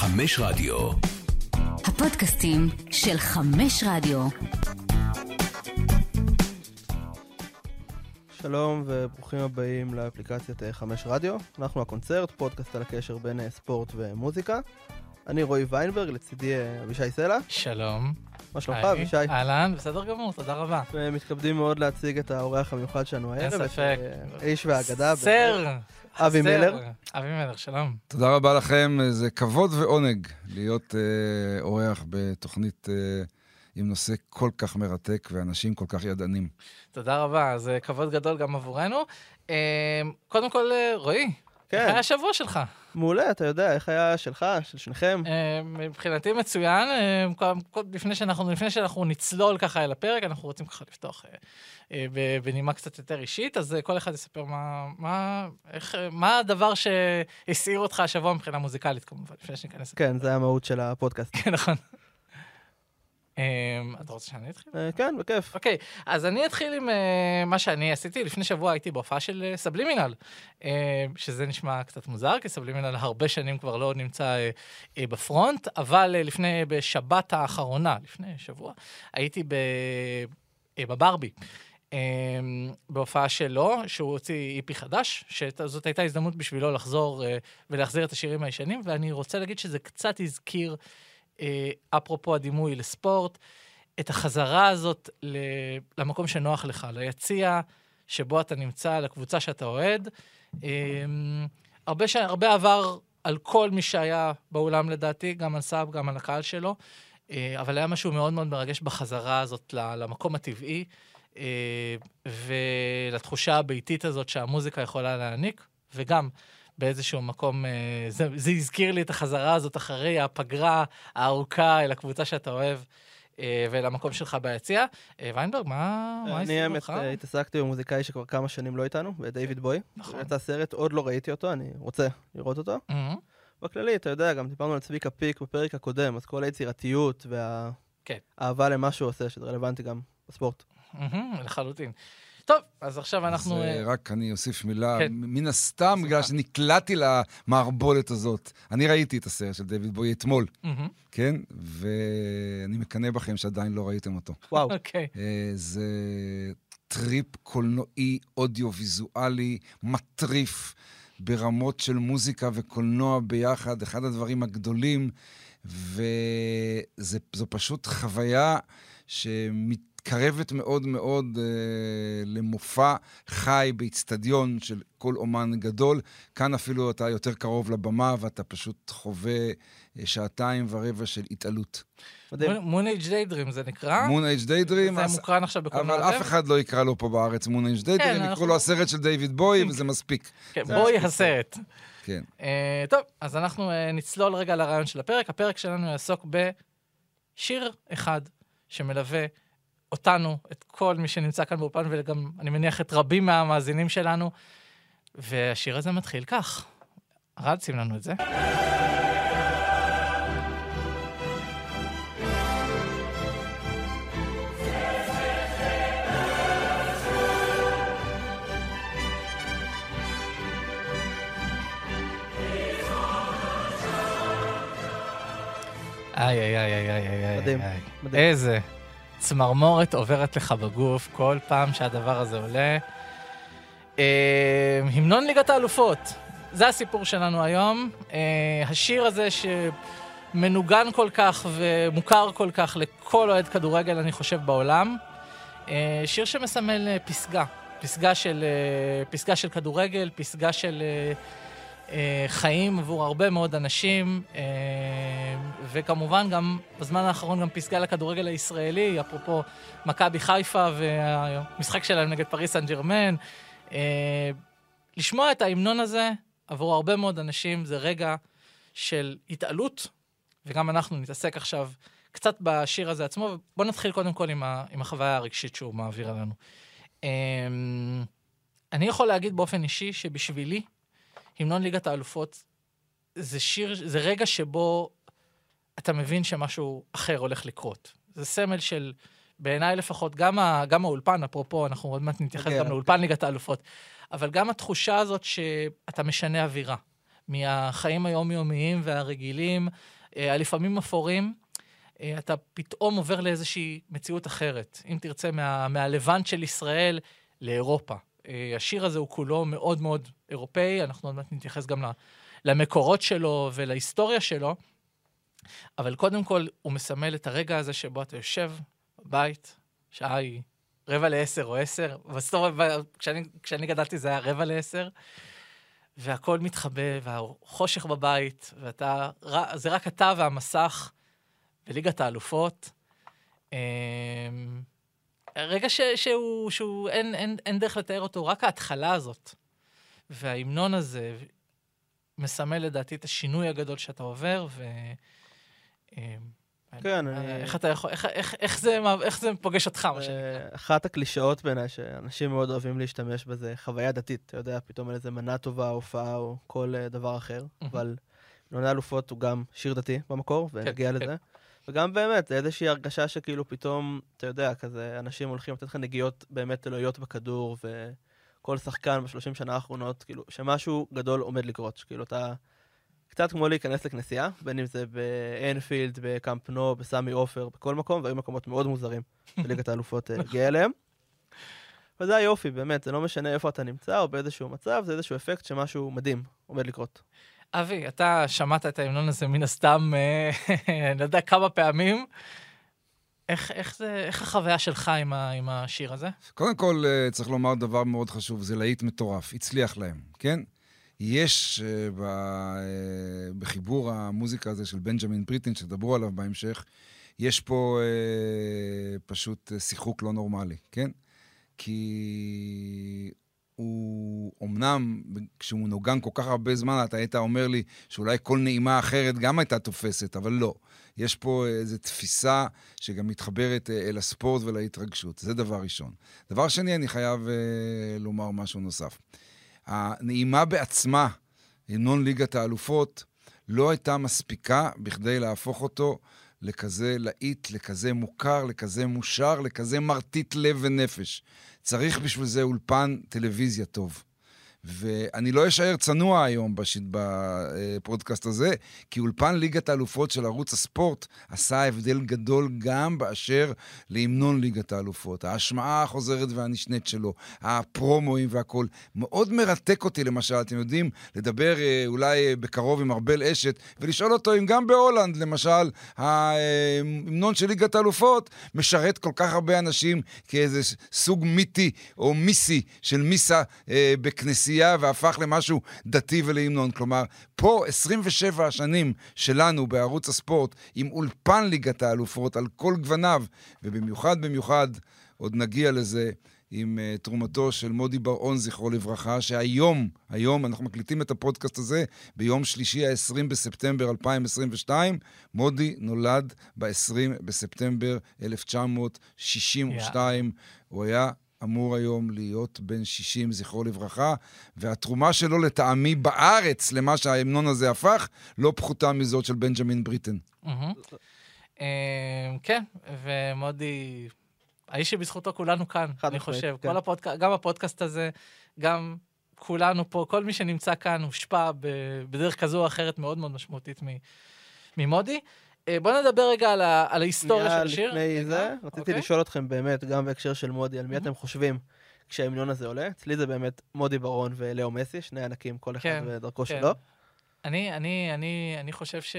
חמש רדיו. הפודקאסטים של חמש רדיו. שלום וברוכים הבאים לאפליקציית אה, חמש רדיו. אנחנו הקונצרט, פודקאסט על הקשר בין אה, ספורט ומוזיקה. אני רועי ויינברג, לצידי אה, אבישי סלע. שלום. מה שלומך. אבישי? אהלן, בסדר גמור, תודה רבה. ומתכבדים מאוד להציג את האורח המיוחד שלנו הערב. אין ספק. אה, האיש והאגדה. סר! אבי סר. מילר. אבי מילר, שלום. תודה רבה לכם, זה כבוד ועונג להיות אה, אורח בתוכנית אה, עם נושא כל כך מרתק ואנשים כל כך ידענים. תודה רבה, זה כבוד גדול גם עבורנו. קודם כל, רועי, איך כן, היה השבוע שלך? מעולה, אתה יודע, איך היה שלך, של שניכם? אה, מבחינתי מצוין. אה, לפני שאנחנו, לפני שאנחנו נצלול ככה אל הפרק, אנחנו רוצים ככה לפתוח אה, בנימה קצת יותר אישית, אז כל אחד יספר מה, מה, איך, מה הדבר שהסעיר אותך השבוע מבחינה מוזיקלית, כמובן, לפני שניכנס. כן, זה המהות של הפודקאסט. כן, נכון. אה, אתה רוצה שאני אתחיל? אה, כן, בכיף. אוקיי, אז אני אתחיל עם uh, מה שאני עשיתי. לפני שבוע הייתי בהופעה של uh, סבלימינל, שזה נשמע קצת מוזר, כי סבלימינל הרבה שנים כבר לא נמצא בפרונט, אבל לפני, בשבת האחרונה, לפני שבוע, הייתי בברבי. um, בהופעה שלו, שהוא הוציא איפי חדש, שזאת הייתה הזדמנות בשבילו לחזור ולהחזיר את השירים הישנים, ואני רוצה להגיד שזה קצת הזכיר, אפרופו הדימוי לספורט, את החזרה הזאת למקום שנוח לך, ליציע שבו אתה נמצא, לקבוצה שאתה אוהד. אמ, הרבה, ש... הרבה עבר על כל מי שהיה באולם לדעתי, גם על סאב, גם על הקהל שלו, אה, אבל היה משהו מאוד מאוד מרגש בחזרה הזאת למקום הטבעי, אה, ולתחושה הביתית הזאת שהמוזיקה יכולה להעניק, וגם באיזשהו מקום, אה, זה, זה הזכיר לי את החזרה הזאת אחרי הפגרה הארוכה אל הקבוצה שאתה אוהב. אה, ולמקום שלך ביציע. אה, ויינברג, מה מה אני האמת התעסקתי במוזיקאי שכבר כמה שנים לא איתנו, בדייוויד בוי. נכון. יצא סרט, עוד לא ראיתי אותו, אני רוצה לראות אותו. בכללי, אתה יודע, גם דיברנו על צביקה פיק בפרק הקודם, אז כל היצירתיות כן. והאהבה למה שהוא עושה, שזה רלוונטי גם בספורט. לחלוטין. טוב, אז עכשיו אנחנו... אז אה, אה, רק אני אוסיף מילה, כן. מן הסתם, בגלל שנקלעתי למערבולת הזאת. אני ראיתי את הסרט של דיוויד בוי אתמול, כן? ואני מקנא בכם שעדיין לא ראיתם אותו. וואו, אוקיי. אה, זה טריפ קולנועי, אודיו-ויזואלי, מטריף, ברמות של מוזיקה וקולנוע ביחד, אחד הדברים הגדולים, וזו פשוט חוויה שמתקרבת מאוד מאוד אה, למופע חי באיצטדיון של כל אומן גדול. כאן אפילו אתה יותר קרוב לבמה ואתה פשוט חווה אה, שעתיים ורבע של התעלות. מון אייג' דיידרים זה נקרא. מון אייג' דיידרים, זה מוקרן עכשיו בקולנוע אבל. אף אחד לא יקרא לו פה בארץ מון אייג' דיידרים, כן, יקראו לו הסרט של דיוויד בוי, וזה מספיק. כן, מספיק. הסרט. כן. אה, טוב, אז אנחנו אה, נצלול רגע לרעיון של הפרק. הפרק שלנו יעסוק בשיר אחד שמלווה אותנו, את כל מי שנמצא כאן באולפן, וגם, אני מניח, את רבים מהמאזינים שלנו. והשיר הזה מתחיל כך. ארד, שים לנו את זה. איי, איי, איי, איי, איי, איי. מדהים. איזה צמרמורת עוברת לך בגוף כל פעם שהדבר הזה עולה. אה, המנון ליגת האלופות, זה הסיפור שלנו היום. אה, השיר הזה שמנוגן כל כך ומוכר כל כך לכל אוהד כדורגל, אני חושב, בעולם. אה, שיר שמסמל פסגה, פסגה של, פסגה של כדורגל, פסגה של חיים עבור הרבה מאוד אנשים, אה, וכמובן גם בזמן האחרון גם פסגה לכדורגל הישראלי, אפרופו מכבי חיפה והמשחק שלהם נגד פריס סן ג'רמן. אה, לשמוע את ההמנון הזה עבור הרבה מאוד אנשים זה רגע של התעלות, וגם אנחנו נתעסק עכשיו קצת בשיר הזה עצמו. בואו נתחיל קודם כל עם, ה, עם החוויה הרגשית שהוא מעביר לנו. אה, אני יכול להגיד באופן אישי שבשבילי, המנון ליגת האלופות זה שיר, זה רגע שבו אתה מבין שמשהו אחר הולך לקרות. זה סמל של, בעיניי לפחות, גם, ה, גם האולפן, אפרופו, אנחנו עוד מעט נתייחס נגיע גם אליו. לאולפן ליגת האלופות, אבל גם התחושה הזאת שאתה משנה אווירה. מהחיים היומיומיים והרגילים, אה, הלפעמים אפורים. אה, אתה פתאום עובר לאיזושהי מציאות אחרת. אם תרצה, מה, מהלבנט של ישראל לאירופה. אה, השיר הזה הוא כולו מאוד מאוד אירופאי, אנחנו עוד מעט נתייחס גם למקורות שלו ולהיסטוריה שלו, אבל קודם כל הוא מסמל את הרגע הזה שבו אתה יושב בבית, שעה היא רבע לעשר או עשר, בסוף, כשאני, כשאני גדלתי זה היה רבע לעשר, והכל מתחבא, והחושך בבית, ואתה, זה רק אתה והמסך בליגת האלופות. אמ, רגע ש, שהוא, שהוא אין, אין, אין דרך לתאר אותו, רק ההתחלה הזאת. וההמנון הזה מסמל לדעתי את השינוי הגדול שאתה עובר, ו... אמ, כן, אני... איך אתה יכול, איך, איך, איך, זה, איך זה פוגש אותך, מה שנקרא? אחת הקלישאות בעיניי, שאנשים מאוד אוהבים להשתמש בזה, חוויה דתית, אתה יודע, פתאום על איזה מנה טובה, הופעה או כל אה, דבר אחר, אבל מנוני אלופות הוא גם שיר דתי במקור, ונגיע כן, לזה. כן. וגם באמת, איזושהי הרגשה שכאילו פתאום, אתה יודע, כזה, אנשים הולכים לתת לך נגיעות באמת אלוהיות בכדור, וכל שחקן בשלושים שנה האחרונות, כאילו, שמשהו גדול עומד לקרות, שכאילו אתה... קצת כמו להיכנס לכנסייה, בין אם זה באנפילד, בקאמפ נו, בסמי עופר, בכל מקום, והיו מקומות מאוד מוזרים שליגת האלופות אה, הגיעה אליהם. וזה היופי, באמת, זה לא משנה איפה אתה נמצא או באיזשהו מצב, זה איזשהו אפקט שמשהו מדהים עומד לקרות. אבי, אתה שמעת את ההמנון הזה מן הסתם, אה, אני לא יודע כמה פעמים. איך, איך, זה, איך החוויה שלך עם, ה, עם השיר הזה? קודם כל, אה, צריך לומר דבר מאוד חשוב, זה להיט מטורף, הצליח להם, כן? יש uh, ב, uh, בחיבור המוזיקה הזה של בנג'מין בריטין, שתדברו עליו בהמשך, יש פה uh, פשוט שיחוק לא נורמלי, כן? כי הוא אמנם, כשהוא נוגן כל כך הרבה זמן, אתה היית אומר לי שאולי כל נעימה אחרת גם הייתה תופסת, אבל לא. יש פה איזו תפיסה שגם מתחברת אל הספורט ולהתרגשות. זה דבר ראשון. דבר שני, אני חייב uh, לומר משהו נוסף. הנעימה בעצמה, המנון ליגת האלופות, לא הייתה מספיקה בכדי להפוך אותו לכזה להיט, לכזה מוכר, לכזה מושר, לכזה מרטיט לב ונפש. צריך בשביל זה אולפן טלוויזיה טוב. ואני לא אשאר צנוע היום בש... בפודקאסט הזה, כי אולפן ליגת האלופות של ערוץ הספורט עשה הבדל גדול גם באשר להמנון ליגת האלופות. ההשמעה החוזרת והנשנית שלו, הפרומואים והכול. מאוד מרתק אותי, למשל, אתם יודעים, לדבר אה, אולי בקרוב עם ארבל אשת, ולשאול אותו אם גם בהולנד, למשל, ההמנון של ליגת האלופות משרת כל כך הרבה אנשים כאיזה סוג מיתי או מיסי של מיסה אה, בכנסייה. לכנסייה והפך למשהו דתי ולהמנון. כלומר, פה 27 השנים שלנו בערוץ הספורט, עם אולפן ליגת האלופות על כל גווניו, ובמיוחד במיוחד, עוד נגיע לזה, עם uh, תרומתו של מודי בר-און, זכרו לברכה, שהיום, היום, אנחנו מקליטים את הפודקאסט הזה ביום שלישי ה-20 בספטמבר 2022. מודי נולד ב-20 בספטמבר 1962. Yeah. הוא היה אמור היום להיות בן 60, זכרו לברכה, והתרומה שלו לטעמי בארץ למה שההמנון הזה הפך, לא פחותה מזאת של בנג'מין בריטן. אמ, כן, ומודי, האיש שבזכותו כולנו כאן, אני חושב. כן. גם הפודקאסט הזה, גם כולנו פה, כל מי שנמצא כאן הושפע בדרך כזו או אחרת מאוד מאוד משמעותית ממודי. אה, בוא נדבר רגע על, ה, על ההיסטוריה של השיר. לפני זה, רציתי אוקיי. לשאול אתכם באמת, גם בהקשר של מודי, על מי אתם חושבים כשההמנון הזה עולה? אצלי זה באמת מודי ברון ולאו מסי, שני ענקים, כל אחד כן, ודרכו כן. שלו. אני, אני, אני, אני חושב ש...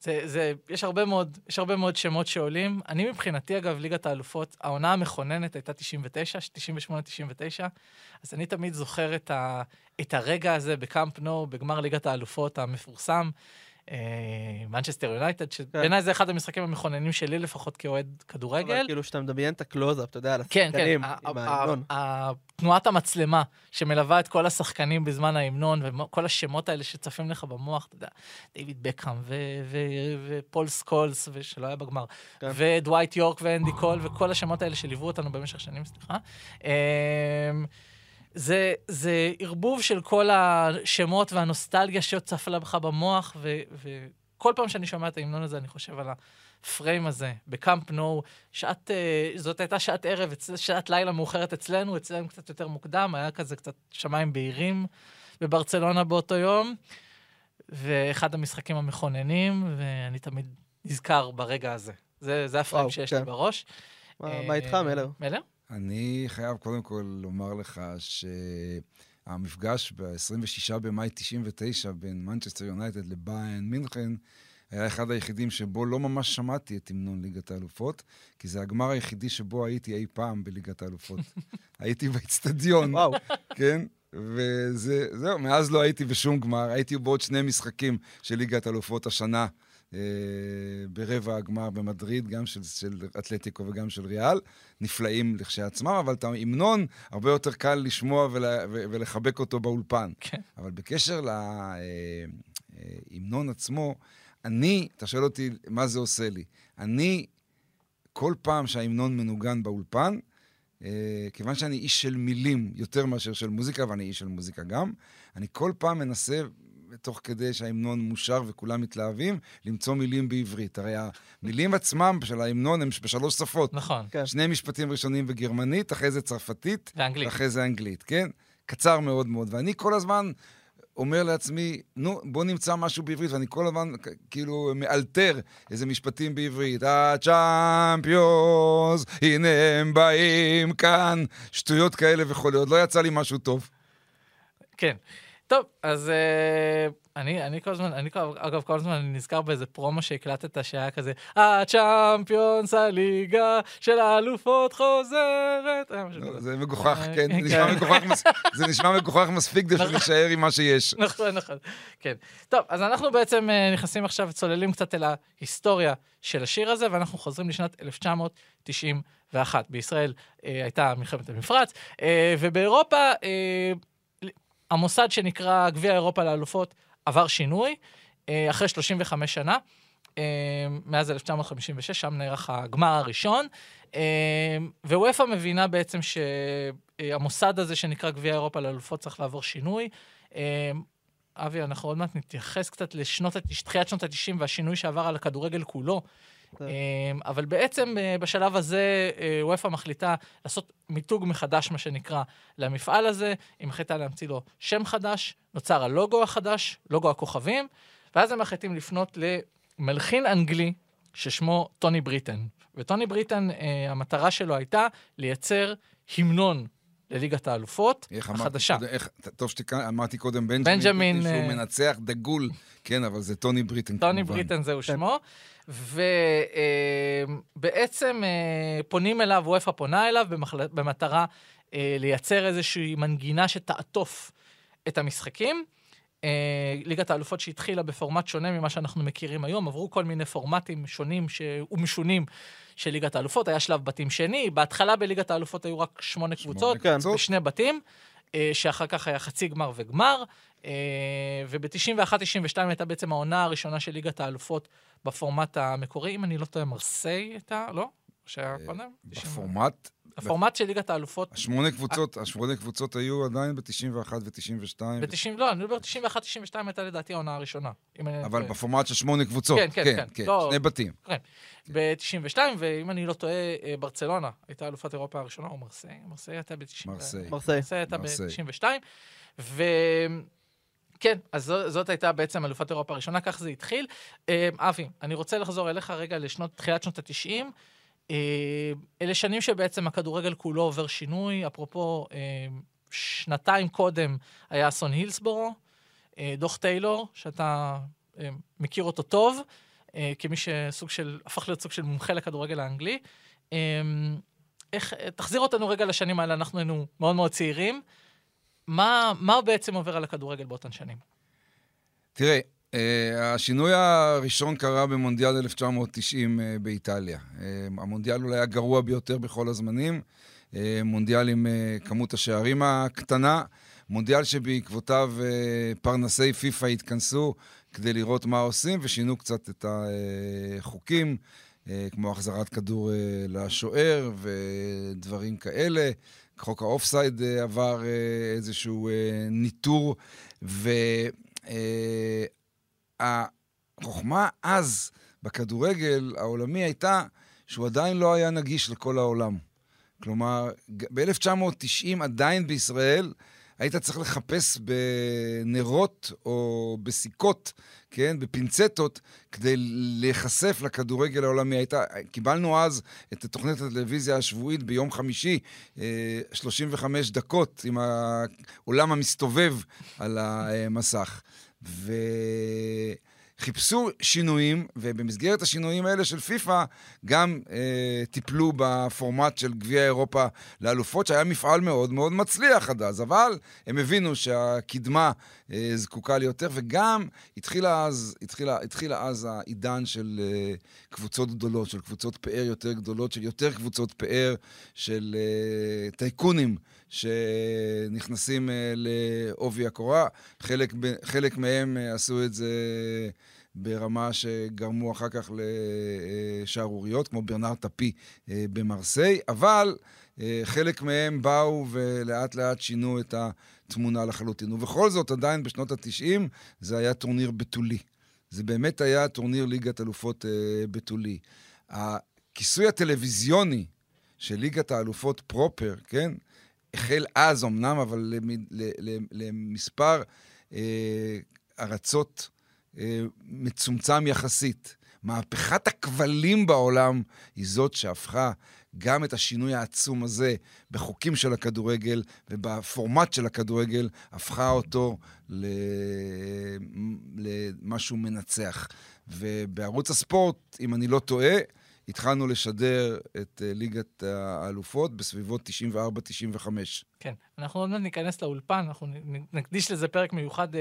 זה, זה, יש הרבה מאוד, יש הרבה מאוד שמות שעולים. אני מבחינתי, אגב, ליגת האלופות, העונה המכוננת הייתה 99, 98-99, אז אני תמיד זוכר את, ה, את הרגע הזה בקאמפ נו, בגמר ליגת האלופות המפורסם. מנצ'סטר יונייטד, שבעיניי זה אחד המשחקים המכוננים שלי לפחות כאוהד כדורגל. אבל כאילו שאתה מדמיין את הקלוזאפ, אתה יודע, על כן, השחקנים כן, עם ההמנון. תנועת המצלמה שמלווה את כל השחקנים בזמן ההמנון, וכל השמות האלה שצפים לך במוח, אתה יודע, דיוויד בקאם ופול סקולס, שלא היה בגמר, כן. ודווייט יורק ואנדי קול, וכל השמות האלה שליוו אותנו במשך שנים, סליחה. זה, זה ערבוב של כל השמות והנוסטלגיה שצפה לך במוח, ו, וכל פעם שאני שומע את ההמנון הזה, אני חושב על הפריים הזה, בקאמפ נו, שעת, אה, זאת הייתה שעת ערב, שעת לילה מאוחרת אצלנו, אצלנו קצת יותר מוקדם, היה כזה קצת שמיים בהירים, בברצלונה באותו יום, ואחד המשחקים המכוננים, ואני תמיד נזכר ברגע הזה. זה, זה הפריים שיש כן. לי בראש. מה, מה איתך, מלר? מלר? אני חייב קודם כל לומר לך שהמפגש ב-26 במאי 99 בין מנצ'סטר יונייטד לביין מינכן היה אחד היחידים שבו לא ממש שמעתי את המנון ליגת האלופות, כי זה הגמר היחידי שבו הייתי אי פעם בליגת האלופות. הייתי באצטדיון, כן? וזהו, מאז לא הייתי בשום גמר, הייתי בעוד שני משחקים של ליגת האלופות השנה. אה, ברבע הגמר במדריד, גם של, של אתלטיקו וגם של ריאל, נפלאים לכשעצמם, אבל את ההמנון הרבה יותר קל לשמוע ול, ולחבק אותו באולפן. כן. אבל בקשר להמנון אה, עצמו, אני, אתה שואל אותי מה זה עושה לי. אני, כל פעם שההמנון מנוגן באולפן, אה, כיוון שאני איש של מילים יותר מאשר של מוזיקה, ואני איש של מוזיקה גם, אני כל פעם מנסה תוך כדי שההמנון מאושר וכולם מתלהבים, למצוא מילים בעברית. הרי המילים עצמם של ההמנון הם בשלוש שפות. נכון. כן. שני משפטים ראשונים בגרמנית, אחרי זה צרפתית. ואנגלית. ואחרי זה אנגלית, כן? קצר מאוד מאוד. ואני כל הזמן אומר לעצמי, נו, בוא נמצא משהו בעברית, ואני כל הזמן כאילו מאלתר איזה משפטים בעברית. הצ'אמפיונס, הנה הם באים כאן, שטויות כאלה וכולי. עוד לא יצא לי משהו טוב. כן. טוב, אז uh, אני, אני כל הזמן, אני אגב, כל הזמן אני נזכר באיזה פרומו שהקלטת שהיה כזה, הצ'אמפיונס הליגה של האלופות חוזרת. אה, לא, זה מגוחך, אה, כן, זה נשמע מגוחך מספיק כדי נכון. שנישאר עם מה שיש. נכון, נכון, כן. טוב, אז אנחנו בעצם נכנסים עכשיו, צוללים קצת אל ההיסטוריה של השיר הזה, ואנחנו חוזרים לשנת 1991. בישראל הייתה מלחמת המפרץ, ובאירופה... המוסד שנקרא גביע אירופה לאלופות עבר שינוי אה, אחרי 35 שנה. אה, מאז 1956, שם נערך הגמר הראשון, אה, ווופא מבינה בעצם שהמוסד הזה שנקרא גביע אירופה לאלופות צריך לעבור שינוי. אבי, אנחנו עוד מעט נתייחס קצת לשנות, תחילת שנות ה-90 והשינוי שעבר על הכדורגל כולו. כן. אמ, אבל בעצם אה, בשלב הזה אה, וופא מחליטה לעשות מיתוג מחדש, מה שנקרא, למפעל הזה. היא מחליטה להמציא לו שם חדש, נוצר הלוגו החדש, לוגו הכוכבים, ואז הם מחליטים לפנות למלחין אנגלי ששמו טוני בריטן. וטוני בריטן, אה, המטרה שלו הייתה לייצר המנון לליגת האלופות החדשה. קודם, איך, טוב שאמרתי קודם בנג'מין, בנג'מין שהוא uh... מנצח דגול, כן, אבל זה טוני בריטן טוני כמובן. בריטן זהו כן. שמו. ובעצם אה, פונים אליו, וופא פונה אליו במחל... במטרה אה, לייצר איזושהי מנגינה שתעטוף את המשחקים. אה, ליגת האלופות שהתחילה בפורמט שונה ממה שאנחנו מכירים היום, עברו כל מיני פורמטים שונים ומשונים של ליגת האלופות. היה שלב בתים שני, בהתחלה בליגת האלופות היו רק שמונה קבוצות, כן. בשני בתים, שאחר כך היה חצי גמר וגמר. וב-91-92 הייתה בעצם העונה הראשונה של ליגת האלופות בפורמט המקורי, אם אני לא טועה, מרסיי הייתה, לא? שהיה אה, קודם? בפורמט? הפורמט של ליגת האלופות. השמונה קבוצות, השמונה קבוצות היו עדיין ב-91 ו-92. ב-90, לא, אני מדבר 91-92 הייתה לדעתי העונה הראשונה. אבל בפורמט של שמונה קבוצות. כן, כן, כן. כן, לא- שני בתים. כן. ב-92, ואם אני לא טועה, אה, ברצלונה הייתה אלופת אירופה הראשונה, או מרסיי, מרסיי הייתה ב-92. מרסיי. מרסיי הייתה ב-92. ו... כן, אז זו, זאת הייתה בעצם אלופת אירופה הראשונה, כך זה התחיל. אה, אבי, אני רוצה לחזור אליך רגע לשנות, תחילת שנות ה-90. אה, אלה שנים שבעצם הכדורגל כולו עובר שינוי. אפרופו, אה, שנתיים קודם היה אסון הילסבורו, דוח טיילור, שאתה מכיר אותו טוב, כמי שסוג של, הפך להיות סוג של מומחה לכדורגל האנגלי. איך, תחזיר אותנו רגע לשנים האלה, אנחנו היינו מאוד מאוד צעירים. מה, מה בעצם עובר על הכדורגל באותן שנים? תראה, השינוי הראשון קרה במונדיאל 1990 uh, אה, באיטליה. Uh, המונדיאל אולי הגרוע ביותר בכל הזמנים. מונדיאל עם כמות השערים הקטנה. מונדיאל שבעקבותיו פרנסי פיפ"א התכנסו כדי לראות מה עושים ושינו קצת את החוקים, כמו החזרת כדור לשוער ודברים כאלה. חוק האופסייד אה, עבר אה, איזשהו אה, ניטור, והחוכמה אז בכדורגל העולמי הייתה שהוא עדיין לא היה נגיש לכל העולם. כלומר, ב-1990 עדיין בישראל היית צריך לחפש בנרות או בסיכות, כן, בפינצטות, כדי להיחשף לכדורגל העולמי. היית, קיבלנו אז את תוכנית הטלוויזיה השבועית ביום חמישי, 35 אה, דקות, עם העולם המסתובב על המסך. ו... חיפשו שינויים, ובמסגרת השינויים האלה של פיפ"א גם אה, טיפלו בפורמט של גביע אירופה לאלופות, שהיה מפעל מאוד מאוד מצליח עד אז, אבל הם הבינו שהקדמה אה, זקוקה ליותר, וגם התחילה אז, התחילה, התחילה אז העידן של אה, קבוצות גדולות, של קבוצות פאר יותר גדולות, של יותר קבוצות פאר, של אה, טייקונים. שנכנסים אה, לעובי הקורה. חלק, חלק מהם אה, עשו את זה ברמה שגרמו אחר כך לשערוריות, כמו ברנר טפי אה, במרסיי, אבל חלק מהם באו ולאט לאט שינו את התמונה לחלוטין. ובכל זאת, עדיין בשנות ה-90 זה היה טורניר בתולי. זה באמת היה טורניר ליגת אלופות בתולי. הכיסוי הטלוויזיוני של ליגת האלופות פרופר, כן? החל אז אמנם, אבל למספר אה, ארצות אה, מצומצם יחסית. מהפכת הכבלים בעולם היא זאת שהפכה גם את השינוי העצום הזה בחוקים של הכדורגל ובפורמט של הכדורגל, הפכה אותו למשהו מנצח. ובערוץ הספורט, אם אני לא טועה, התחלנו לשדר את uh, ליגת האלופות בסביבות 94-95. כן, אנחנו עוד מעט ניכנס לאולפן, אנחנו נקדיש לזה פרק מיוחד uh,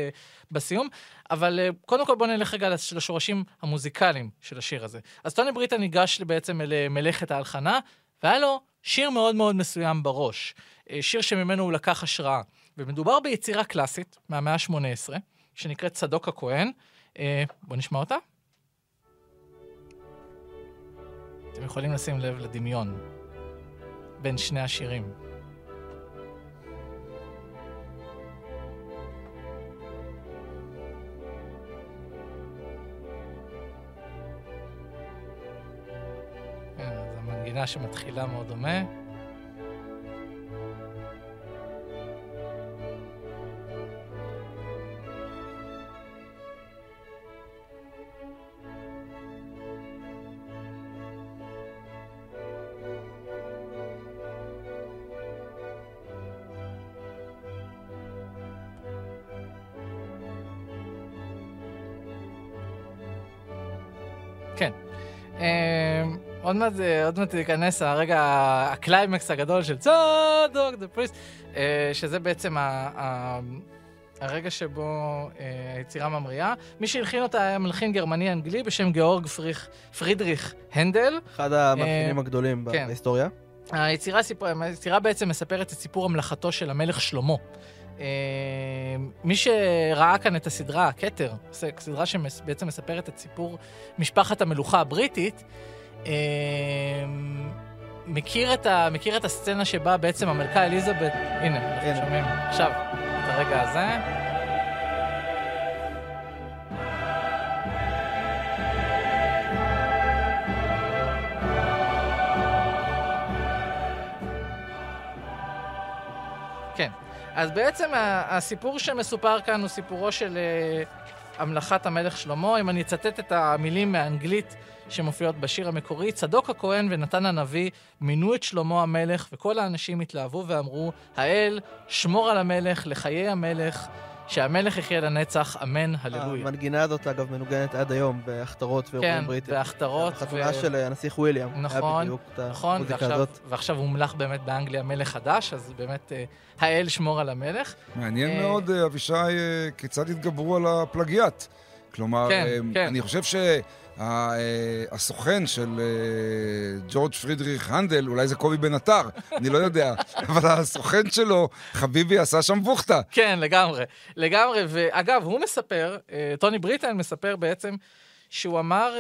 בסיום, אבל uh, קודם כל בואו נלך רגע לשורשים המוזיקליים של השיר הזה. אז טוני בריטה ניגש בעצם למלאכת ההלחנה, והיה לו שיר מאוד מאוד מסוים בראש, uh, שיר שממנו הוא לקח השראה. ומדובר ביצירה קלאסית מהמאה ה-18, שנקראת צדוק הכהן. Uh, בואו נשמע אותה. אתם יכולים לשים לב לדמיון בין שני השירים. כן, מנגינה שמתחילה מאוד דומה. עוד מעט, עוד מעט ייכנס הרגע, הקליימקס הגדול של צדוק, the Priest, שזה בעצם ה, ה, הרגע שבו אה, היצירה ממריאה. מי שהלחין אותה היה מלחין גרמני-אנגלי בשם גיאורג פריך, פרידריך הנדל. אחד המלחינים אה, הגדולים כן. בהיסטוריה. היצירה, היצירה בעצם מספרת את סיפור המלכתו של המלך שלמה. אה, מי שראה כאן את הסדרה, כתר, סדרה שבעצם מספרת את סיפור משפחת המלוכה הבריטית, אמ, מכיר את, ה, מכיר את הסצנה שבה בעצם המלכה אליזבת, הנה, אנחנו שומעים עכשיו את הרגע הזה. אז בעצם הסיפור שמסופר כאן הוא סיפורו של אה, המלכת המלך שלמה. אם אני אצטט את המילים מהאנגלית שמופיעות בשיר המקורי, צדוק הכהן ונתן הנביא מינו את שלמה המלך, וכל האנשים התלהבו ואמרו, האל, שמור על המלך, לחיי המלך. שהמלך יחיה לנצח, אמן, הללויה. המנגינה הזאת, אגב, מנוגנת עד היום בהכתרות ואירועים כן, בריטים. כן, בהכתרות. בחתונה ו... של הנסיך וויליאם. נכון, נכון, ועכשיו, ועכשיו הומלך באמת באנגליה מלך חדש, אז באמת אה, האל שמור על המלך. מעניין אה... מאוד, אה, אבישי, אה, כיצד התגברו על הפלגיאט. כלומר, כן, אה, כן. אני חושב ש... אה, הסוכן של אה, ג'ורג' פרידריך הנדל, אולי זה קובי בן עטר, אני לא יודע, אבל הסוכן שלו, חביבי, עשה שם בוכטה. כן, לגמרי, לגמרי. ואגב, הוא מספר, אה, טוני בריטן מספר בעצם, שהוא אמר,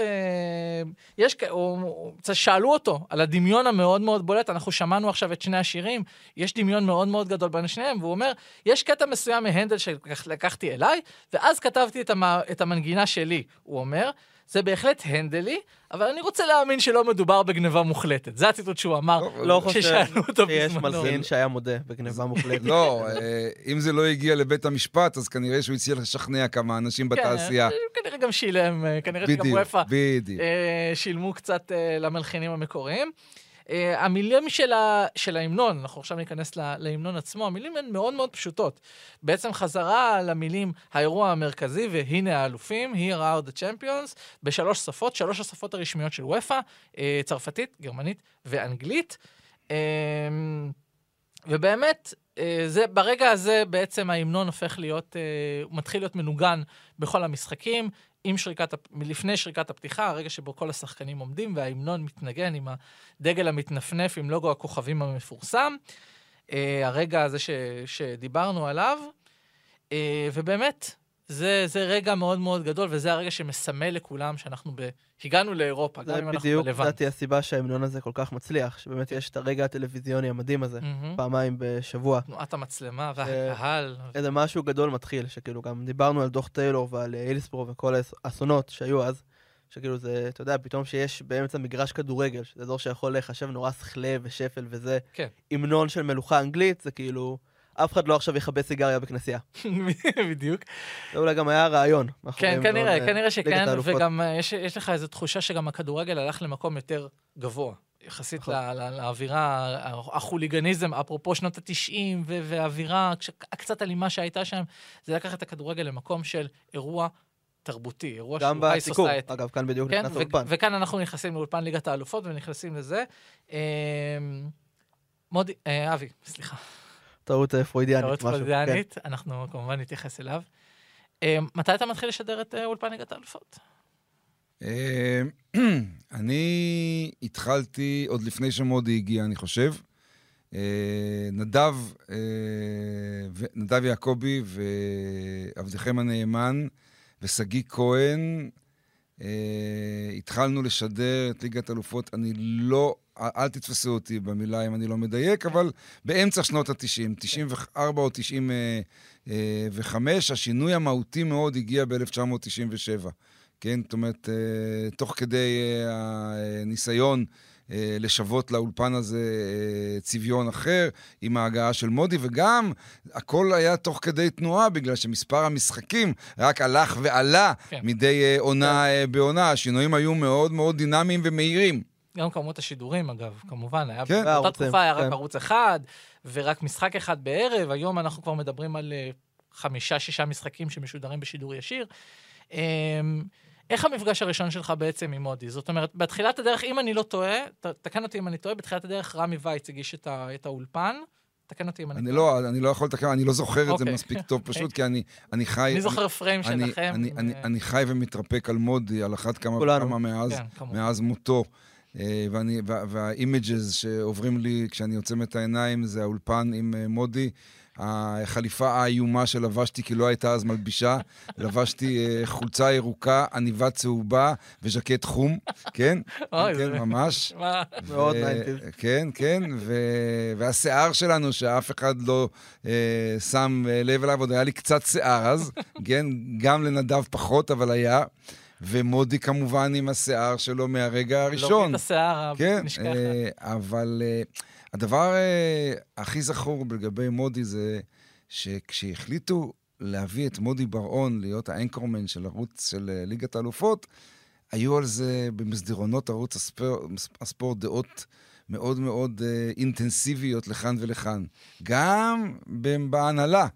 יש, הוא, שאלו אותו על הדמיון המאוד מאוד בולט, אנחנו שמענו עכשיו את שני השירים, יש דמיון מאוד מאוד גדול בין שניהם, והוא אומר, יש קטע מסוים מהנדל שלקחתי אליי, ואז כתבתי את, המ, את המנגינה שלי, הוא אומר, זה בהחלט הנדלי, אבל אני רוצה להאמין שלא מדובר בגניבה מוחלטת. זה הציטוט שהוא אמר לא חושב כששאלו אותו שיש בזמנו. מלחין שהיה מודה בגניבה מוחלטת. לא, אה, אם זה לא הגיע לבית המשפט, אז כנראה שהוא הצליח לשכנע כמה אנשים בתעשייה. כן, כנראה גם שילם, אה, כנראה שגם וופא שילמו קצת למלחינים המקוריים. אה, המילים של, ה, של ההמנון, אנחנו עכשיו ניכנס לה- להמנון עצמו, המילים הן מאוד מאוד פשוטות. בעצם חזרה למילים האירוע המרכזי, והנה האלופים, Here are the champions, בשלוש שפות, שלוש השפות הרשמיות של וופא, אה, צרפתית, גרמנית ואנגלית. אה, ובאמת, אה, זה, ברגע הזה בעצם ההמנון הופך להיות, הוא מתחיל להיות מנוגן בכל המשחקים, עם שריקת, הפ- לפני שריקת הפתיחה, הרגע שבו כל השחקנים עומדים וההמנון מתנגן עם הדגל המתנפנף עם לוגו הכוכבים המפורסם. אה, הרגע הזה ש, שדיברנו עליו, אה, ובאמת, זה, זה רגע מאוד מאוד גדול, וזה הרגע שמסמל לכולם שאנחנו ב... הגענו לאירופה, גם זה אם אנחנו בדיוק, בלבנט. לדעתי, הסיבה שההמנון הזה כל כך מצליח, שבאמת יש את הרגע הטלוויזיוני המדהים הזה, מהמם. פעמיים בשבוע. תנועת המצלמה והקהל. איזה משהו גדול מתחיל, שכאילו גם דיברנו על דוח טיילור ועל אה, הילסבורו וכל האסונות שהיו אז, שכאילו זה, אתה יודע, פתאום שיש באמצע מגרש כדורגל, שזה אזור שיכול להיחשב נורא שכלה ושפל וזה, כן. המנון של מלוכה אנגלית, זה כאילו, אף אחד לא עכשיו יכבה סיגריה בכנסייה. בדיוק. זה אולי גם היה הרעיון. מאחורי כן, כנראה, אה, כנראה שכן. וגם אה, יש, יש לך איזו תחושה שגם הכדורגל הלך למקום יותר גבוה. יחסית נכון. לאווירה, החוליגניזם, אפרופו שנות ה-90, והאווירה הקצת אלימה שהייתה שם, זה לקח את הכדורגל למקום של אירוע תרבותי, אירוע גם שהוא היי בסיקור, סוסייטי. אגב, כאן בדיוק כן, נכנס לאולפן. וכאן אנחנו נכנסים לאולפן ליגת האלופות ונכנסים לזה. אה, מודי, אה, אבי, סליחה. טעות פרוידיאנית, טעות. כן. פרוידיאנית, אנחנו כמובן נתייחס אליו. אה, מתי אתה מתחיל לשדר את אה, אולפן ליגת האלופות? אה, אני התחלתי עוד לפני שמודי הגיע, אני חושב. נדב, ו- נדב יעקבי ועבדכם הנאמן ושגיא כהן, אה, התחלנו לשדר את ליגת אלופות. אני לא, אל תתפסו אותי במילה אם אני לא מדייק, אבל באמצע שנות ה-90, 94 או 95, השינוי המהותי מאוד הגיע ב-1997. כן, זאת אומרת, אה, תוך כדי אה, הניסיון אה, לשוות לאולפן הזה אה, צביון אחר, עם ההגעה של מודי, וגם הכל היה תוך כדי תנועה, בגלל שמספר המשחקים רק הלך ועלה כן. מדי אה, עונה אה, בעונה. השינויים היו מאוד מאוד דינמיים ומהירים. גם כמות השידורים, אגב, כמובן, היה כן. באותה תקופה היה רק כן. ערוץ אחד, ורק משחק אחד בערב, היום אנחנו כבר מדברים על אה, חמישה, שישה משחקים שמשודרים בשידור ישיר. אמ, איך המפגש הראשון שלך בעצם עם מודי? זאת אומרת, בתחילת הדרך, אם אני לא טועה, ת- תקן אותי אם אני טועה, בתחילת הדרך רמי וייץ הגיש את ה- את האולפן. תקן אותי אם אני אני טועה. לא, אני לא יכול לתקן, אני לא זוכר את זה אוקיי. מספיק טוב פשוט, כי אני, אני חי... אני זוכר פריים אני, שלכם. אני, אני, אה, אני חי ומתרפק על מודי, על אחת כמה. וכמה מאז, כן. מאז מותו. אה, ואני, וה- והאימג'ז שעוברים לי כשאני עוצם את העיניים זה האולפן עם אה, מודי. החליפה האיומה שלבשתי, כי לא הייתה אז מלבישה, לבשתי אה, חולצה ירוקה, עניבה צהובה וז'קט חום, כן? אוי, כן, זה- ממש. מאוד 90s. כן, כן, והשיער שלנו, שאף אחד לא אה, שם אה, לב אליו, עוד היה לי קצת שיער אז, כן, גם לנדב פחות, אבל היה. ומודי כמובן עם השיער שלו מהרגע הראשון. להוריד את השיער כן, אבל הדבר אה, הכי זכור לגבי מודי זה שכשהחליטו להביא את מודי בר-און להיות האנקורמן של ערוץ של אה, ליגת האלופות, היו על זה במסדרונות ערוץ הספור, הספורט דעות מאוד מאוד אה, אינטנסיביות לכאן ולכאן. גם בהנהלה,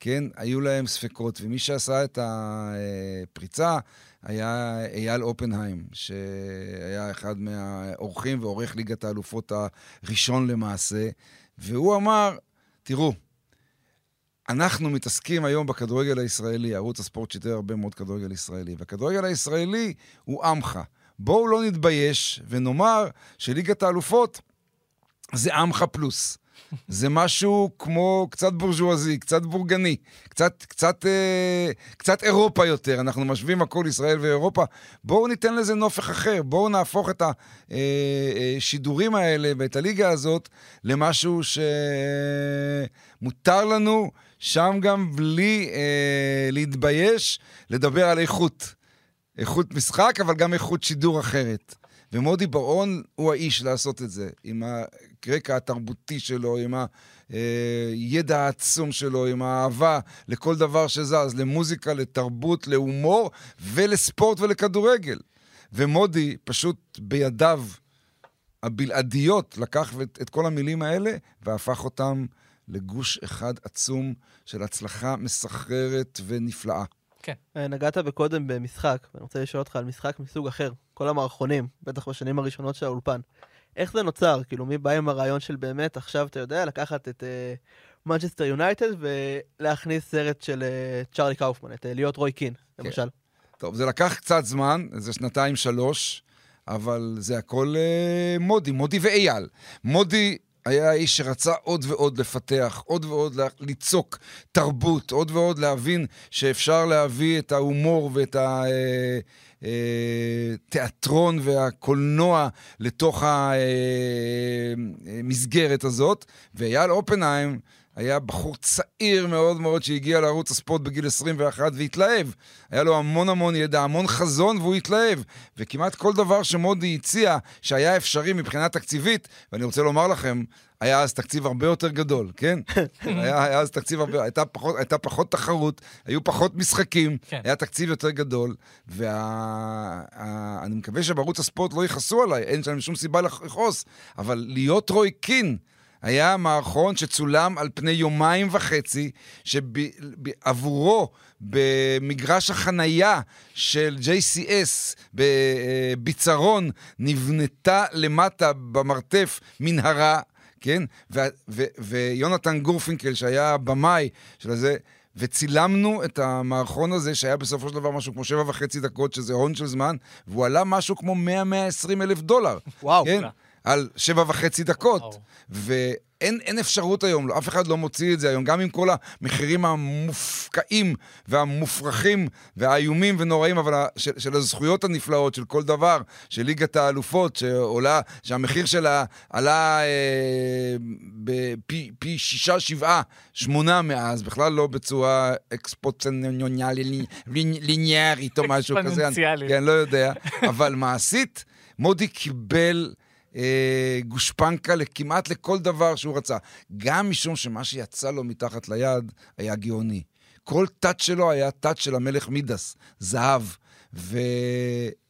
כן, היו להם ספקות, ומי שעשה את הפריצה היה אייל אופנהיים, שהיה אחד מהאורחים ועורך ליגת האלופות הראשון למעשה, והוא אמר, תראו, אנחנו מתעסקים היום בכדורגל הישראלי, ערוץ הספורט שידר הרבה מאוד כדורגל ישראלי, והכדורגל הישראלי הוא עמך. בואו לא נתבייש ונאמר שליגת האלופות זה עמך פלוס. זה משהו כמו קצת בורז'ואזי, קצת בורגני, קצת, קצת, אה, קצת אירופה יותר. אנחנו משווים הכל ישראל ואירופה. בואו ניתן לזה נופך אחר. בואו נהפוך את השידורים האלה ואת הליגה הזאת למשהו שמותר לנו שם גם בלי אה, להתבייש לדבר על איכות. איכות משחק, אבל גם איכות שידור אחרת. ומודי בר-און הוא האיש לעשות את זה, עם הרקע התרבותי שלו, עם הידע העצום שלו, עם האהבה לכל דבר שזז, למוזיקה, לתרבות, להומור ולספורט ולכדורגל. ומודי פשוט בידיו הבלעדיות לקח את, את כל המילים האלה והפך אותם לגוש אחד עצום של הצלחה מסחררת ונפלאה. כן. אה, נגעת בקודם במשחק, ואני רוצה לשאול אותך על משחק מסוג אחר. כל המערכונים, בטח בשנים הראשונות של האולפן. איך זה נוצר? כאילו, מי בא עם הרעיון של באמת, עכשיו אתה יודע, לקחת את מנצ'סטר uh, יונייטד ולהכניס סרט של uh, צ'ארלי קאופמן, את uh, להיות רוי קין, כן. למשל. טוב, זה לקח קצת זמן, זה שנתיים-שלוש, אבל זה הכל uh, מודי, מודי ואייל. מודי היה האיש שרצה עוד ועוד לפתח, עוד ועוד ליצוק תרבות, עוד ועוד להבין שאפשר להביא את ההומור ואת התיאטרון והקולנוע לתוך המסגרת הזאת. ואייל אופנהיים היה בחור צעיר מאוד מאוד שהגיע לערוץ הספורט בגיל 21 והתלהב. היה לו המון המון ידע, המון חזון והוא התלהב. וכמעט כל דבר שמודי הציע שהיה אפשרי מבחינה תקציבית, ואני רוצה לומר לכם, היה אז תקציב הרבה יותר גדול, כן? היה, היה אז תקציב הרבה, הייתה פחות, הייתה פחות תחרות, היו פחות משחקים, כן. היה תקציב יותר גדול, ואני וה, מקווה שבערוץ הספורט לא יכעסו עליי, אין שם שום סיבה לכעוס, אבל להיות רוי קין, היה מערכון שצולם על פני יומיים וחצי, שעבורו במגרש החנייה של JCS בביצרון נבנתה למטה במרתף מנהרה. כן? ו- ו- ויונתן גורפינקל, שהיה הבמאי של זה, וצילמנו את המערכון הזה, שהיה בסופו של דבר משהו כמו שבע וחצי דקות, שזה הון של זמן, והוא עלה משהו כמו 100-120 אלף דולר. וואו. כן? על שבע וחצי דקות. וואו. אין, אין אפשרות היום, אף אחד לא מוציא את זה היום, גם עם כל המחירים המופקעים והמופרכים והאיומים ונוראים, אבל של, של הזכויות הנפלאות של כל דבר, של ליגת האלופות, שעולה, שהמחיר שלה עלה אה, בפי פי שישה, שבעה, שמונה מאז, בכלל לא בצורה אקספוצנציאלית, ליניארית או משהו כזה. אקספוננציאלית. כן, לא יודע, אבל מעשית, מודי קיבל... אה, גושפנקה כמעט לכל דבר שהוא רצה. גם משום שמה שיצא לו מתחת ליד היה גאוני. כל תת שלו היה תת של המלך מידס, זהב. ו...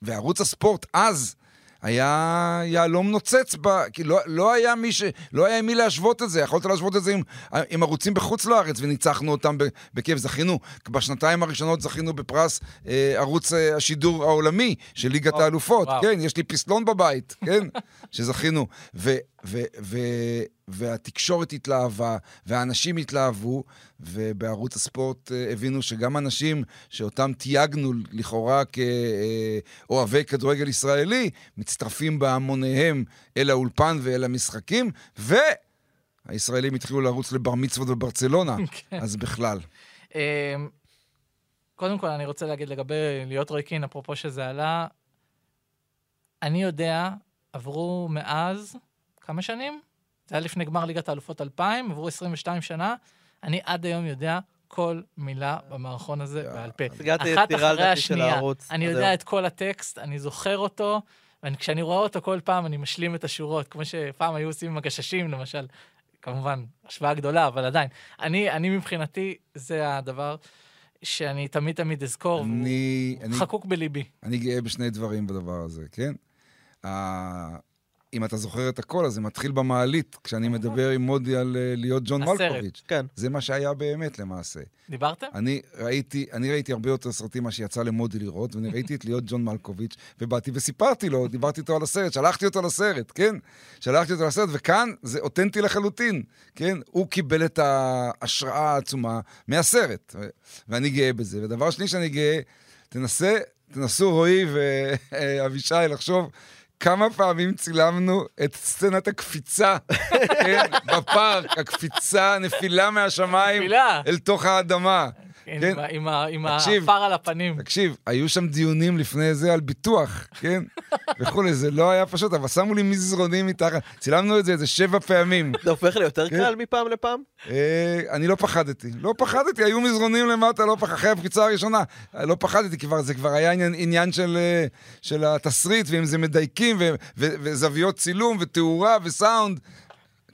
וערוץ הספורט אז היה יהלום נוצץ, ב... כי לא, לא היה מי ש... לא היה עם מי להשוות את זה. יכולת להשוות את זה עם, עם ערוצים בחוץ לארץ, וניצחנו אותם בכיף. זכינו, בשנתיים הראשונות זכינו בפרס אה, ערוץ אה, השידור העולמי של ליגת האלופות. כן, יש לי פסלון בבית, כן, שזכינו. ו... ו- ו- והתקשורת התלהבה, והאנשים התלהבו, ובערוץ הספורט אה, הבינו שגם אנשים שאותם תייגנו לכאורה כאוהבי כדורגל ישראלי, מצטרפים בהמוניהם אל האולפן ואל המשחקים, והישראלים התחילו לרוץ לבר מצוות בברצלונה, כן. אז בכלל. אמ, קודם כל, אני רוצה להגיד לגבי להיות רייקין, אפרופו שזה עלה, אני יודע, עברו מאז כמה שנים? זה היה לפני גמר ליגת האלופות 2000, עברו 22 שנה. אני עד היום יודע כל מילה במערכון הזה בעל פה. אחת אחרי השנייה. אני יודע את כל הטקסט, אני זוכר אותו, וכשאני רואה אותו כל פעם אני משלים את השורות, כמו שפעם היו עושים עם הגששים, למשל. כמובן, השוואה גדולה, אבל עדיין. אני, אני מבחינתי, זה הדבר שאני תמיד תמיד אזכור, אני, והוא אני, חקוק בליבי. אני גאה בשני דברים בדבר הזה, כן? אם אתה זוכר את הכל, אז זה מתחיל במעלית, כשאני מדבר עם מודי על uh, להיות ג'ון מלקוביץ'. כן. זה מה שהיה באמת למעשה. דיברתם? אני ראיתי, אני ראיתי הרבה יותר סרטים ממה שיצא למודי לראות, ואני ראיתי את להיות ג'ון מלקוביץ', ובאתי וסיפרתי לו, דיברתי איתו על הסרט, שלחתי אותו לסרט, כן? שלחתי אותו לסרט, וכאן זה אותנטי לחלוטין, כן? הוא קיבל את ההשראה העצומה מהסרט, ואני גאה בזה. ודבר שני שאני גאה, תנסה, תנסו רועי ואבישי לחשוב כמה פעמים צילמנו את סצנת הקפיצה, כן, בפארק, הקפיצה, נפילה מהשמיים. אל תוך האדמה. כן? עם העפר על הפנים. תקשיב, היו שם דיונים לפני זה על ביטוח, כן? וכולי, זה לא היה פשוט, אבל שמו לי מזרונים מתחת. צילמנו את זה איזה שבע פעמים. זה הופך לי יותר קל מפעם לפעם? אה, אני לא פחדתי. לא פחדתי, היו מזרונים למטה, לא פחדתי, אחרי הפריצה הראשונה. לא פחדתי, כי זה כבר היה עניין של התסריט, ואם זה מדייקים, וזוויות צילום, ותאורה, וסאונד.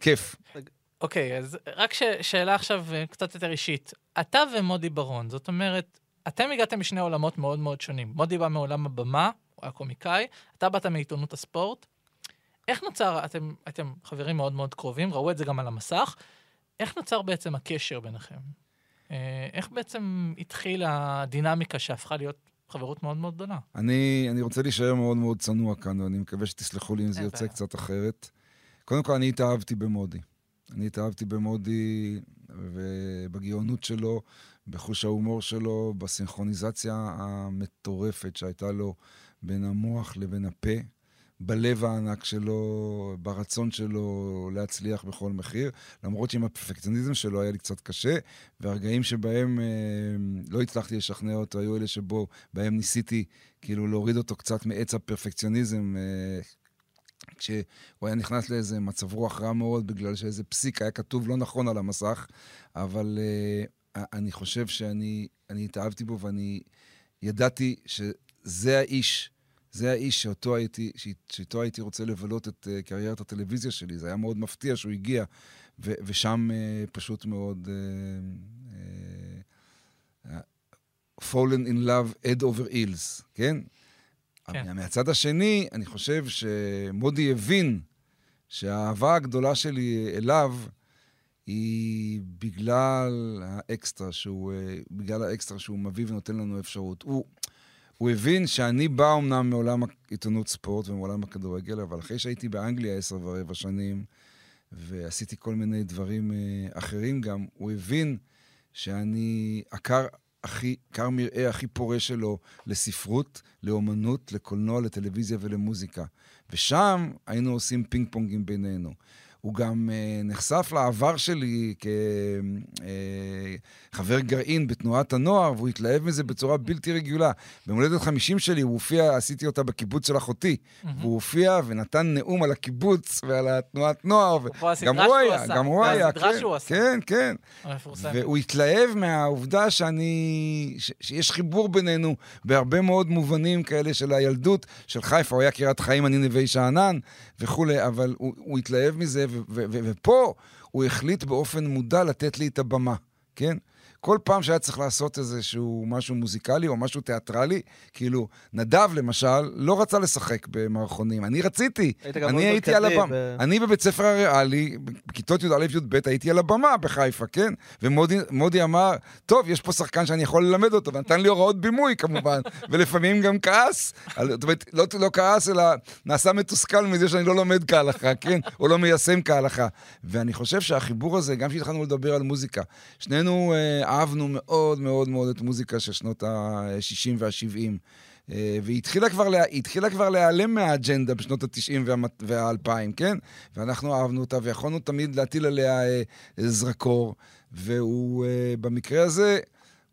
כיף. אוקיי, אז רק ש- שאלה עכשיו אה, קצת יותר אישית. אתה ומודי ברון, זאת אומרת, אתם הגעתם משני עולמות מאוד מאוד שונים. מודי בא מעולם הבמה, הוא היה קומיקאי, אתה באת מעיתונות הספורט. איך נוצר, אתם, אתם חברים מאוד מאוד קרובים, ראו את זה גם על המסך, איך נוצר בעצם הקשר ביניכם? אה, איך בעצם התחילה הדינמיקה שהפכה להיות חברות מאוד מאוד גדולה? אני, אני רוצה להישאר מאוד מאוד צנוע כאן, ואני מקווה שתסלחו לי אם זה יוצא קצת אחרת. קודם כל, אני התאהבתי במודי. אני התאהבתי במודי ובגאונות שלו, בחוש ההומור שלו, בסינכרוניזציה המטורפת שהייתה לו בין המוח לבין הפה, בלב הענק שלו, ברצון שלו להצליח בכל מחיר, למרות שעם הפרפקציוניזם שלו היה לי קצת קשה, והרגעים שבהם אה, לא הצלחתי לשכנע אותו היו אלה שבהם ניסיתי כאילו להוריד אותו קצת מעץ הפרפקציוניזם. אה, כשהוא היה נכנס לאיזה מצב רוח רע מאוד, בגלל שאיזה פסיק היה כתוב לא נכון על המסך, אבל uh, אני חושב שאני התאהבתי בו ואני ידעתי שזה האיש, זה האיש שאותו הייתי, שאיתו הייתי רוצה לבלות את uh, קריירת הטלוויזיה שלי. זה היה מאוד מפתיע שהוא הגיע, ו- ושם אה, פשוט מאוד... אה, אה, fallen in love, head over heels, כן? כן. מהצד השני, אני חושב שמודי הבין שהאהבה הגדולה שלי אליו היא בגלל האקסטרה שהוא, אה, בגלל האקסטרה שהוא מביא ונותן לנו אפשרות. הוא, הוא הבין שאני בא אמנם מעולם העיתונות ספורט ומעולם הכדורגל, אבל אחרי שהייתי באנגליה עשר ורבע שנים, ועשיתי כל מיני דברים אה, אחרים גם, הוא הבין שאני עקר הכי, כר מרעה הכי פורה שלו לספרות, לאומנות, לקולנוע, לטלוויזיה ולמוזיקה. ושם היינו עושים פינג פונגים בינינו. הוא גם uh, נחשף לעבר שלי כחבר uh, גרעין בתנועת הנוער, והוא התלהב מזה בצורה בלתי רגילה. במולדת 50 שלי הוא הופיע, עשיתי אותה בקיבוץ של אחותי, mm-hmm. והוא הופיע ונתן נאום על הקיבוץ ועל התנועת נוער. גם הוא היה, גם הוא היה, כן, כן, כן. והוא התלהב מהעובדה שאני, ש, שיש חיבור בינינו בהרבה מאוד מובנים כאלה של הילדות, של חיפה, הוא היה קריית חיים, אני נווה שאנן וכולי, אבל הוא, הוא התלהב מזה. ופה הוא החליט באופן מודע לתת לי את הבמה, כן? כל פעם שהיה צריך לעשות איזשהו משהו מוזיקלי או משהו תיאטרלי, כאילו, נדב למשל לא רצה לשחק במערכונים, אני רציתי. אני הייתי על הבמה. ב... אני בבית ספר הריאלי, בכיתות י"א-י"ב הייתי על הבמה בחיפה, כן? ומודי אמר, טוב, יש פה שחקן שאני יכול ללמד אותו, ונתן לי הוראות בימוי כמובן, ולפעמים גם כעס, זאת אומרת, לא, לא כעס, אלא נעשה מתוסכל מזה שאני לא לומד כהלכה, כן? או לא מיישם כהלכה. ואני חושב שהחיבור הזה, גם כשהתחלנו לדבר על מוזיקה, שנינו... אה, אהבנו מאוד מאוד מאוד את מוזיקה של שנות ה-60 וה-70. אה, והיא התחילה כבר, לה, התחילה כבר להיעלם מהאג'נדה בשנות ה-90 וה-2000, כן? ואנחנו אהבנו אותה ויכולנו תמיד להטיל עליה אה, זרקור. והוא, אה, במקרה הזה,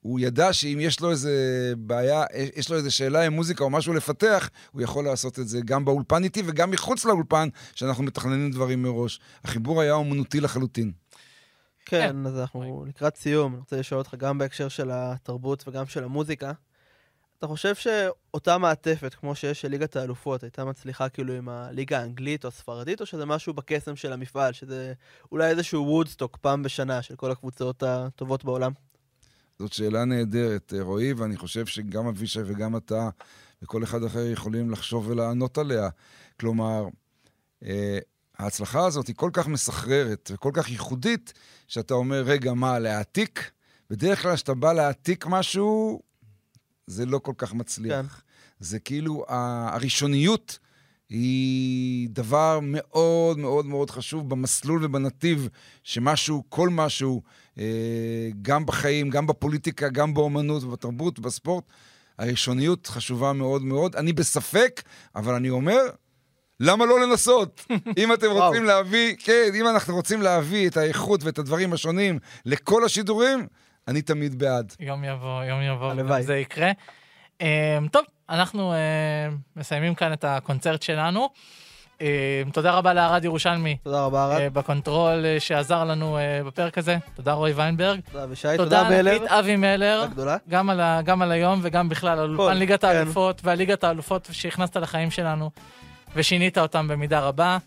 הוא ידע שאם יש לו איזה בעיה, יש לו איזה שאלה עם מוזיקה או משהו לפתח, הוא יכול לעשות את זה גם באולפן איתי וגם מחוץ לאולפן, שאנחנו מתכננים דברים מראש. החיבור היה אומנותי לחלוטין. כן, אז אנחנו לקראת סיום. אני רוצה לשאול אותך גם בהקשר של התרבות וגם של המוזיקה. אתה חושב שאותה מעטפת, כמו שיש של ליגת האלופות, הייתה מצליחה כאילו עם הליגה האנגלית או הספרדית, או שזה משהו בקסם של המפעל, שזה אולי איזשהו וודסטוק פעם בשנה של כל הקבוצות הטובות בעולם? זאת שאלה נהדרת, רועי, ואני חושב שגם אבישי וגם אתה וכל אחד אחר יכולים לחשוב ולענות עליה. כלומר, אה, ההצלחה הזאת היא כל כך מסחררת וכל כך ייחודית, שאתה אומר, רגע, מה, להעתיק? בדרך כלל כשאתה בא להעתיק משהו, זה לא כל כך מצליח. כן. זה כאילו, הראשוניות היא דבר מאוד מאוד מאוד חשוב במסלול ובנתיב שמשהו, כל משהו, אה, גם בחיים, גם בפוליטיקה, גם באומנות ובתרבות ובספורט, הראשוניות חשובה מאוד מאוד. אני בספק, אבל אני אומר, למה לא לנסות? אם אתם רוצים להביא, כן, אם אנחנו רוצים להביא את האיכות ואת הדברים השונים לכל השידורים, אני תמיד בעד. יום יבוא, יום יבוא, הלוואי. וזה יקרה. אה, טוב, אנחנו אה, מסיימים כאן את הקונצרט שלנו. אה, תודה רבה לערד ירושלמי תודה רבה, ערד. אה, ב control אה, שעזר לנו אה, בפרק הזה. תודה רועי ויינברג. תודה, ושי, תודה תודה בלר. ענקית אבי מלר. גם על, ה, גם על היום וגם בכלל על אולפן ליגת כן. האלופות והליגת האלופות שהכנסת לחיים שלנו ושינית אותם במידה רבה.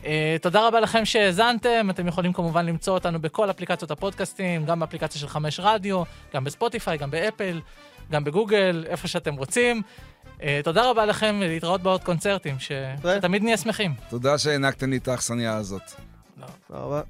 Uh, תודה רבה לכם שהאזנתם, אתם יכולים כמובן למצוא אותנו בכל אפליקציות הפודקאסטים, גם באפליקציה של חמש רדיו, גם בספוטיפיי, גם באפל, גם בגוגל, איפה שאתם רוצים. Uh, תודה רבה לכם ולהתראות בעוד קונצרטים, ש... שתמיד נהיה שמחים. תודה שהענקתם לי את האכסניה הזאת. תודה רבה.